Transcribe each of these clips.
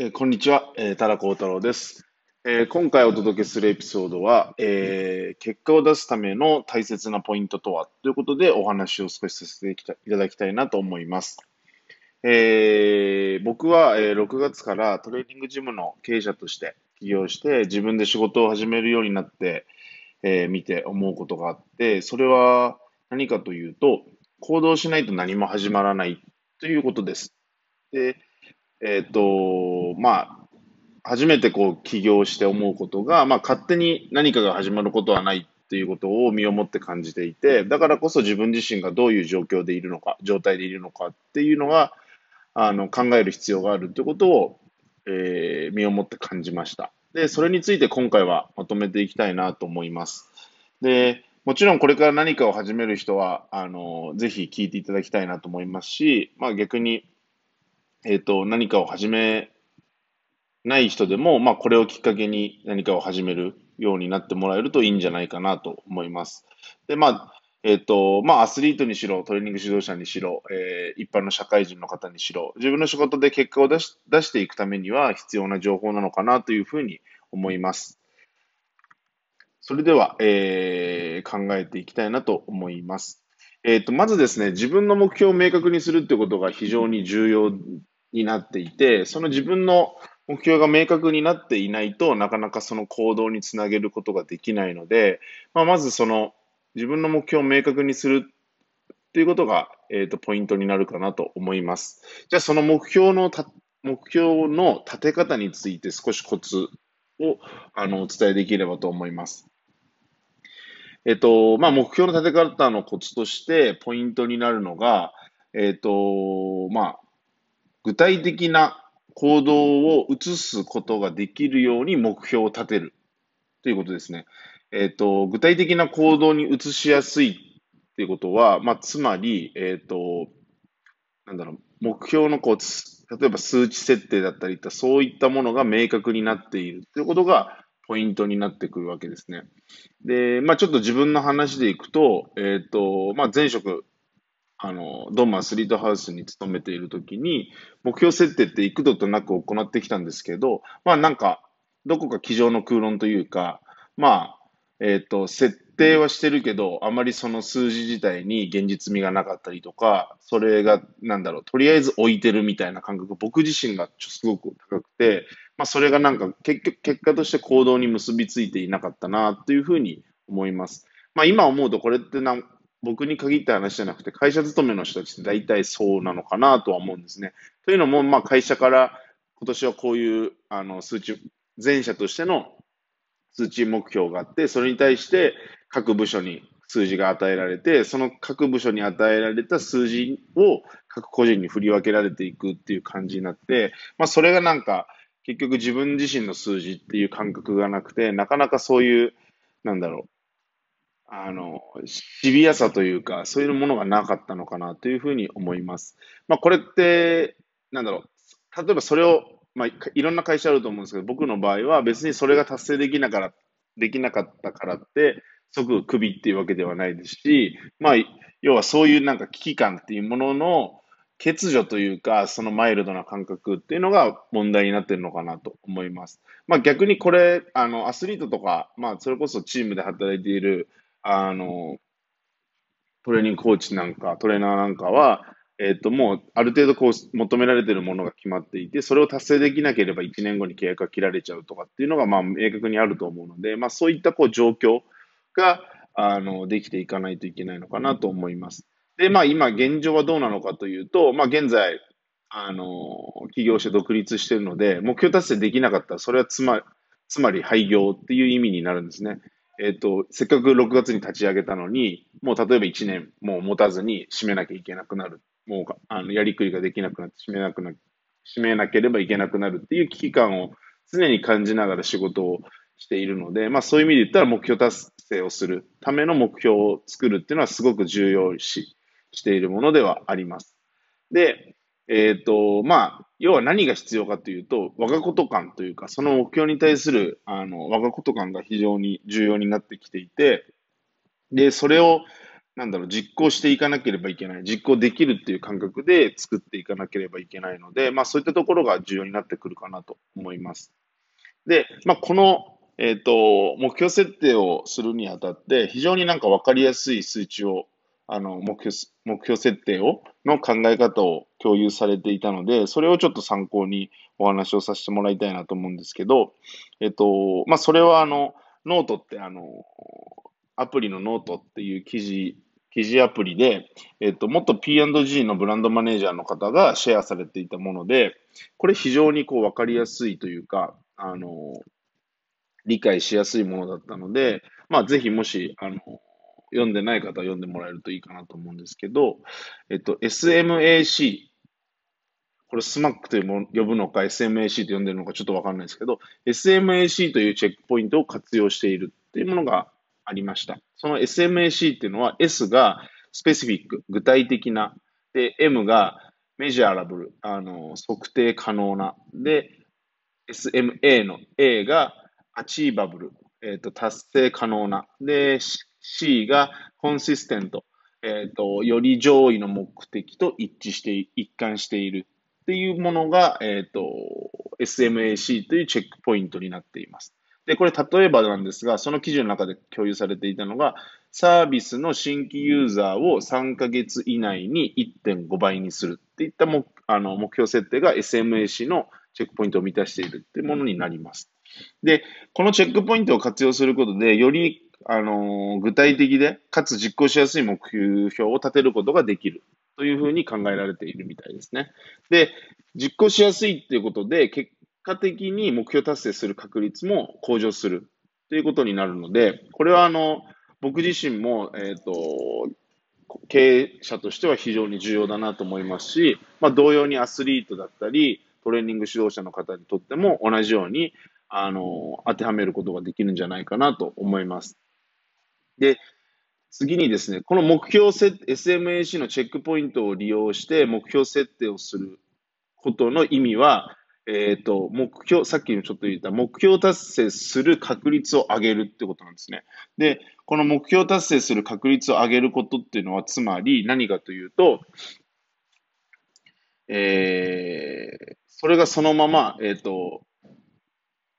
えーこんにちは、えー、田幸太郎です、えー今回お届けするエピソードは、えー結果を出すための大切なポイントとは？ということでお話を少しさせていただきたいなと思います。えー僕は、えー6月からトレーニングジムの経営者として起業して自分で仕事を始めるようになって、えー見て思うことがあって、それは何かというと、行動しないと何も始まらないということです。で、えっと、まあ、初めてこう起業して思うことが、まあ、勝手に何かが始まることはないっていうことを身をもって感じていて、だからこそ自分自身がどういう状況でいるのか、状態でいるのかっていうのが、あの、考える必要があるということを、えー身をもって感じました。で、それについて今回はまとめていきたいなと思います。で、もちろんこれから何かを始める人は、あの、ぜひ聞いていただきたいなと思いますし、まあ逆に、えっと、何かを始めない人でも、まあ、これをきっかけに何かを始めるようになってもらえるといいんじゃないかなと思います。で、まあ、えっと、まあ、アスリートにしろ、トレーニング指導者にしろ、えー一般の社会人の方にしろ、自分の仕事で結果を出し、出していくためには必要な情報なのかなというふうに思います。それでは、えー考えていきたいなと思います。えっと、まずですね、自分の目標を明確にするってことが非常に重要になっていて、その自分の目標が明確になっていないとなかなかその行動につなげることができないので、まあ、まずその自分の目標を明確にするっていうことが、えーと、ポイントになるかなと思います。じゃあその目標の目標の立て方について少しコツをあのお伝えできればと思います。えっと、まあ、目標の立て方のコツとしてポイントになるのが、えっと、まあ、具体的な行動を移すことができるように目標を立てるということですね。えっと、具体的な行動に移しやすいっていうことは、まあ、つまり、えっと、なんだろう、目標のこう、例えば数値設定だったり、そういったものが明確になっているということがポイントになってくるわけですね。で、まあ、ちょっと自分の話でいくと、えっと、まあ、前職、あの、ドンマンスリートハウスに勤めているときに、目標設定って幾度となく行ってきたんですけど、まあなんか、どこか机上の空論というか、まあ、えっと、設定はしてるけど、あまりその数字自体に現実味がなかったりとか、それが、なんだろう、とりあえず置いてるみたいな感覚、僕自身がすごく高くて、まあそれがなんか結局、結果として行動に結びついていなかったな、というふうに思います。まあ今思うとこれってなん僕に限った話じゃなくて、会社勤めの人たちって大体そうなのかなとは思うんですね。というのも、まあ、会社から今年はこういうあの数値、前者としての数値目標があって、それに対して各部署に数字が与えられて、その各部署に与えられた数字を各個人に振り分けられていくっていう感じになって、まあ、それがなんか、結局自分自身の数字っていう感覚がなくて、なかなかそういう、なんだろう、あの、シビアさというか、そういうものがなかったのかなというふうに思います。まあ、これって、なんだろう、例えばそれを、まあ、いろんな会社あると思うんですけど、僕の場合は別にそれが達成できなから、できなかったからって、即クビっていうわけではないですし、まあ、要はそういうなんか危機感っていうものの欠如というか、そのマイルドな感覚っていうのが問題になってるのかなと思います。まあ逆にこれ、あの、アスリートとか、まあそれこそチームで働いている、あの、トレーニングコーチなんか、トレーナーなんかは、えっと、もう、ある程度こう、求められてるものが決まっていて、それを達成できなければ1年後に契約が切られちゃうとかっていうのが、まあ、明確にあると思うので、まあ、そういったこう、状況が、あの、できていかないといけないのかなと思います。で、まあ、今、現状はどうなのかというと、まあ、現在、あの、起業して独立してるので、目標達成できなかったら、それはつま、つまり廃業っていう意味になるんですね。えっと、せっかく6月に立ち上げたのに、もう例えば1年もう持たずに締めなきゃいけなくなる。もう、あの、やりくりができなくなって締めなくな、締めなければいけなくなるっていう危機感を常に感じながら仕事をしているので、まあそういう意味で言ったら目標達成をするための目標を作るっていうのはすごく重要視しているものではあります。で、えっと、まあ、要は何が必要かというと、我がこと感というか、その目標に対する、あの、我がこと感が非常に重要になってきていて、で、それを、なんだろう、実行していかなければいけない。実行できるっていう感覚で作っていかなければいけないので、まあそういったところが重要になってくるかなと思います。で、まあこの、えっ、ー、と、目標設定をするにあたって、非常になんかわかりやすい数値を、あの、目標、目標設定を、の考え方を共有されていたので、それをちょっと参考にお話をさせてもらいたいなと思うんですけど、えっ、と、まあそれはあの、ノートってあの、アプリのノートっていう記事記事アプリで、えっと、もっと P&G のブランドマネージャーの方がシェアされていたもので、これ非常にこう分かりやすいというか、あの、理解しやすいものだったので、まあ、ぜひもし、あの、読んでない方は読んでもらえるといいかなと思うんですけど、えっと、SMAC、これスマックというも呼ぶのか SMAC と呼んでるのかちょっとわかんないですけど、SMAC というチェックポイントを活用しているっていうものがありました。その SMAC っていうのは S がスペシフィック、具体的な。で、M がメジャーラブル、あの、測定可能な。で、SMA の A がアチーバブル、えっ、ー、と、達成可能な。で、C がコンシステント、えっ、ー、と、より上位の目的と一致して、一貫しているっていうものが、えっ、ー、と、SMAC というチェックポイントになっています。で、これ例えばなんですが、その記事の中で共有されていたのが、サービスの新規ユーザーを3ヶ月以内に1.5倍にするっていったもあの目標設定が SMAC のチェックポイントを満たしているっていうものになります。で、このチェックポイントを活用することで、よりあの具体的で、かつ実行しやすい目標を立てることができるというふうに考えられているみたいですね。で、実行しやすいっていうことで、結果的に目標達成する確率も向上するということになるので、これはあの、僕自身も、えっ、ー、と、経営者としては非常に重要だなと思いますし、まあ、同様にアスリートだったり、トレーニング指導者の方にとっても同じように、あの、当てはめることができるんじゃないかなと思います。で、次にですね、この目標設、SMAC のチェックポイントを利用して目標設定をすることの意味は、えっ、ー、と、目標、さっきもちょっと言った目標達成する確率を上げるってことなんですね。で、この目標達成する確率を上げることっていうのは、つまり何かというと、えー、それがそのまま、えっ、ー、と、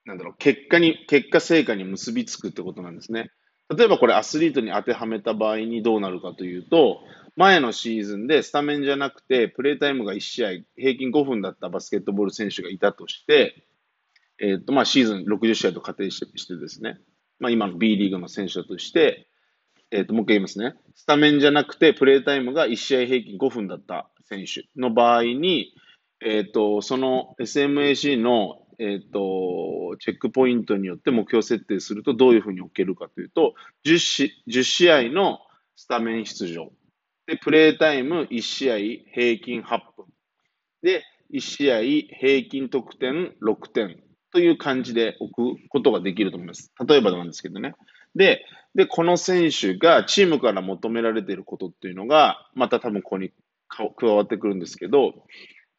なんだろう、結果に、結果成果に結びつくってことなんですね。例えばこれアスリートに当てはめた場合にどうなるかというと、前のシーズンでスタメンじゃなくて、プレータイムが1試合平均5分だったバスケットボール選手がいたとして、えっ、と、まあ、シーズン60試合と仮定してですね、まあ、今の B リーグの選手だとして、えっ、と、もう一回言いますね。スタメンじゃなくて、プレータイムが1試合平均5分だった選手の場合に、えっ、と、その SMAC のえっ、ー、と、チェックポイントによって目標設定するとどういうふうに置けるかというと、10, し10試合のスタメン出場。で、プレータイム1試合平均8分。で、1試合平均得点6点という感じで置くことができると思います。例えばなんですけどね。で、で、この選手がチームから求められていることっていうのが、また多分ここに加わってくるんですけど、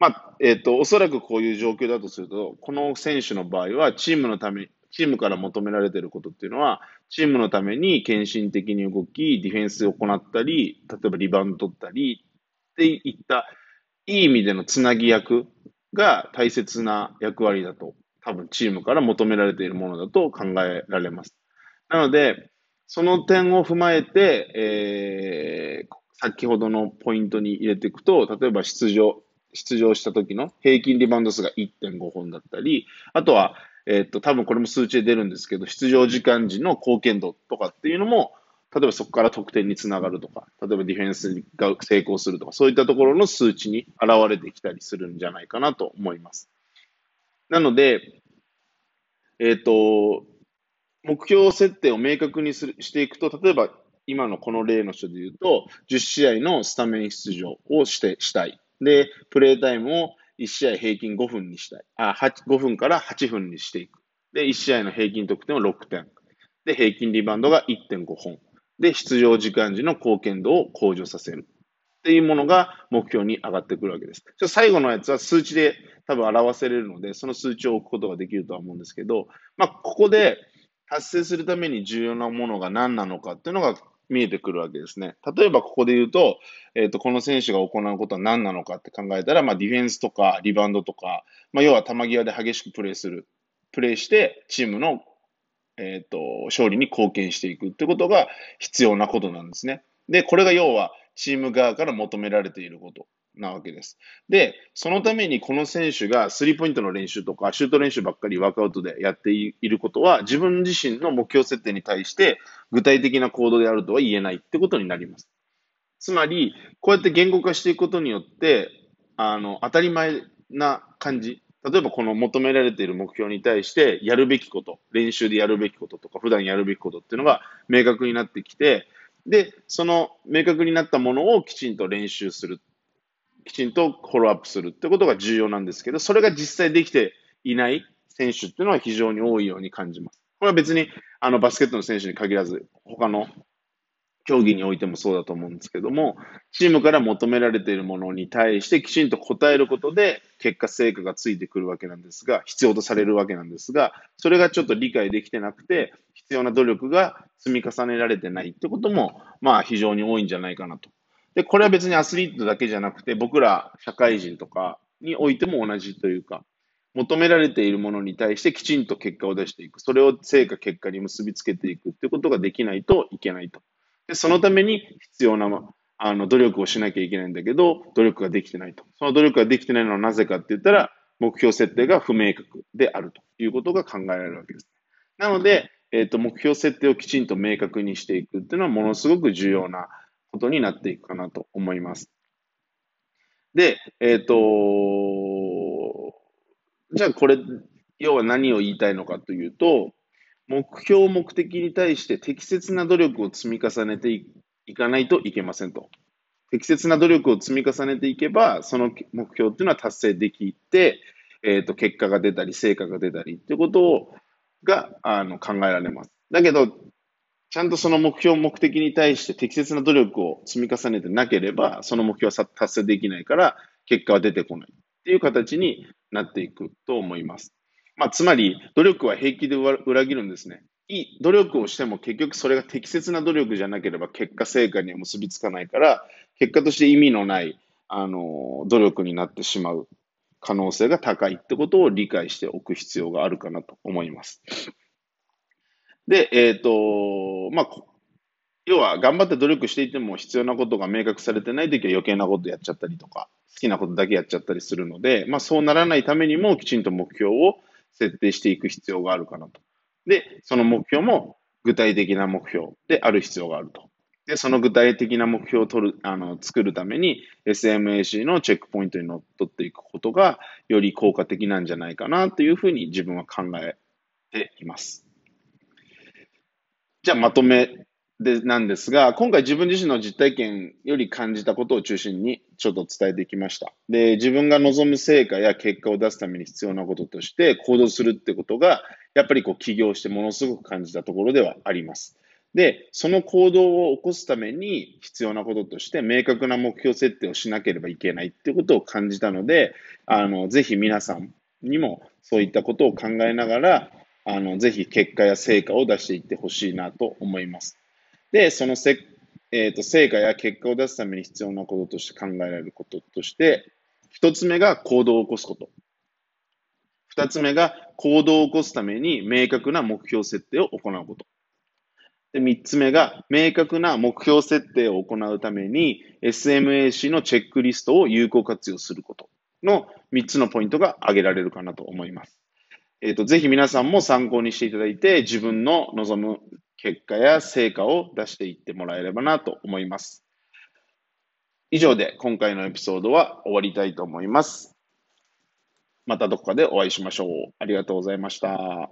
まあ、えっ、ー、と、おそらくこういう状況だとすると、この選手の場合は、チームのため、チームから求められていることっていうのは、チームのために献身的に動き、ディフェンスを行ったり、例えばリバウンド取ったり、っていった、いい意味でのつなぎ役が大切な役割だと、多分チームから求められているものだと考えられます。なので、その点を踏まえて、えー、先ほどのポイントに入れていくと、例えば出場、出場した時の平均リバウンド数が1.5本だったり、あとは、えっ、と、多分これも数値で出るんですけど、出場時間時の貢献度とかっていうのも、例えばそこから得点につながるとか、例えばディフェンスが成功するとか、そういったところの数値に現れてきたりするんじゃないかなと思います。なので、えっ、ー、と、目標設定を明確にするしていくと、例えば今のこの例の人で言うと、10試合のスタメン出場をしてしたい。で、プレイタイムを1試合平均5分にしたい。あ、5分から8分にしていく。で、1試合の平均得点を6点。で、平均リバウンドが1.5本。で、出場時間時の貢献度を向上させる。っていうものが目標に上がってくるわけです。ちょ最後のやつは数値で多分表せれるので、その数値を置くことができるとは思うんですけど、まあ、ここで達成するために重要なものが何なのかっていうのが見えてくるわけですね。例えばここで言うと、えっ、ー、と、この選手が行うことは何なのかって考えたら、まあ、ディフェンスとかリバウンドとか、まあ、要は球際で激しくプレーする。プレーして、チームの、えっ、ー、と、勝利に貢献していくってことが必要なことなんですね。で、これが要は、チーム側から求められていること。なわけです。で、そのためにこの選手がスリーポイントの練習とかシュート練習ばっかりワークアウトでやっていることは自分自身の目標設定に対して具体的な行動であるとは言えないってことになります。つまり、こうやって言語化していくことによって、あの、当たり前な感じ。例えばこの求められている目標に対してやるべきこと、練習でやるべきこととか普段やるべきことっていうのが明確になってきて、で、その明確になったものをきちんと練習する。きちんとフォローアップするってことが重要なんですけど、それが実際できていない選手っていうのは非常に多いように感じます。これは別にあのバスケットの選手に限らず、他の競技においてもそうだと思うんですけども、チームから求められているものに対してきちんと答えることで、結果、成果がついてくるわけなんですが、必要とされるわけなんですが、それがちょっと理解できてなくて、必要な努力が積み重ねられてないってことも、まあ非常に多いんじゃないかなとで、これは別にアスリートだけじゃなくて、僕ら社会人とかにおいても同じというか、求められているものに対してきちんと結果を出していく。それを成果、結果に結びつけていくっていうことができないといけないと。で、そのために必要な、あの、努力をしなきゃいけないんだけど、努力ができてないと。その努力ができてないのはなぜかって言ったら、目標設定が不明確であるということが考えられるわけです。なので、えっ、ー、と、目標設定をきちんと明確にしていくっていうのはものすごく重要なことになっていくかなと思います。で、えっ、ー、と、じゃあこれ、要は何を言いたいのかというと、目標、目的に対して適切な努力を積み重ねていかないといけませんと。適切な努力を積み重ねていけば、その目標っていうのは達成できて、えっ、ー、と、結果が出たり、成果が出たりっていうことをがあの考えられます。だけど、ちゃんとその目標、目的に対して適切な努力を積み重ねてなければ、その目標は達成できないから、結果は出てこないっていう形になっていくと思います。まあ、つまり、努力は平気で裏切るんですね。いい努力をしても結局それが適切な努力じゃなければ結果成果には結びつかないから、結果として意味のない、あの、努力になってしまう可能性が高いってことを理解しておく必要があるかなと思います。で、えっ、ー、と、まあ、要は頑張って努力していても必要なことが明確されてないときは余計なことやっちゃったりとか、好きなことだけやっちゃったりするので、まあ、そうならないためにもきちんと目標を設定していく必要があるかなと。で、その目標も具体的な目標である必要があると。で、その具体的な目標を取る、あの、作るために SMAC のチェックポイントにのっとっていくことがより効果的なんじゃないかなというふうに自分は考えています。じゃあまとめでなんですが、今回自分自身の実体験より感じたことを中心にちょっと伝えてきました。で、自分が望む成果や結果を出すために必要なこととして行動するってことが、やっぱりこう起業してものすごく感じたところではあります。で、その行動を起こすために必要なこととして明確な目標設定をしなければいけないっていうことを感じたので、あの、ぜひ皆さんにもそういったことを考えながら、あの、ぜひ結果や成果を出していってほしいなと思います。で、そのせ、えっ、ー、と、成果や結果を出すために必要なこととして考えられることとして、一つ目が行動を起こすこと。二つ目が行動を起こすために明確な目標設定を行うこと。で、三つ目が明確な目標設定を行うために SMAC のチェックリストを有効活用することの三つのポイントが挙げられるかなと思います。えっ、ー、と、ぜひ皆さんも参考にしていただいて、自分の望む結果や成果を出していってもらえればなと思います。以上で今回のエピソードは終わりたいと思います。またどこかでお会いしましょう。ありがとうございました。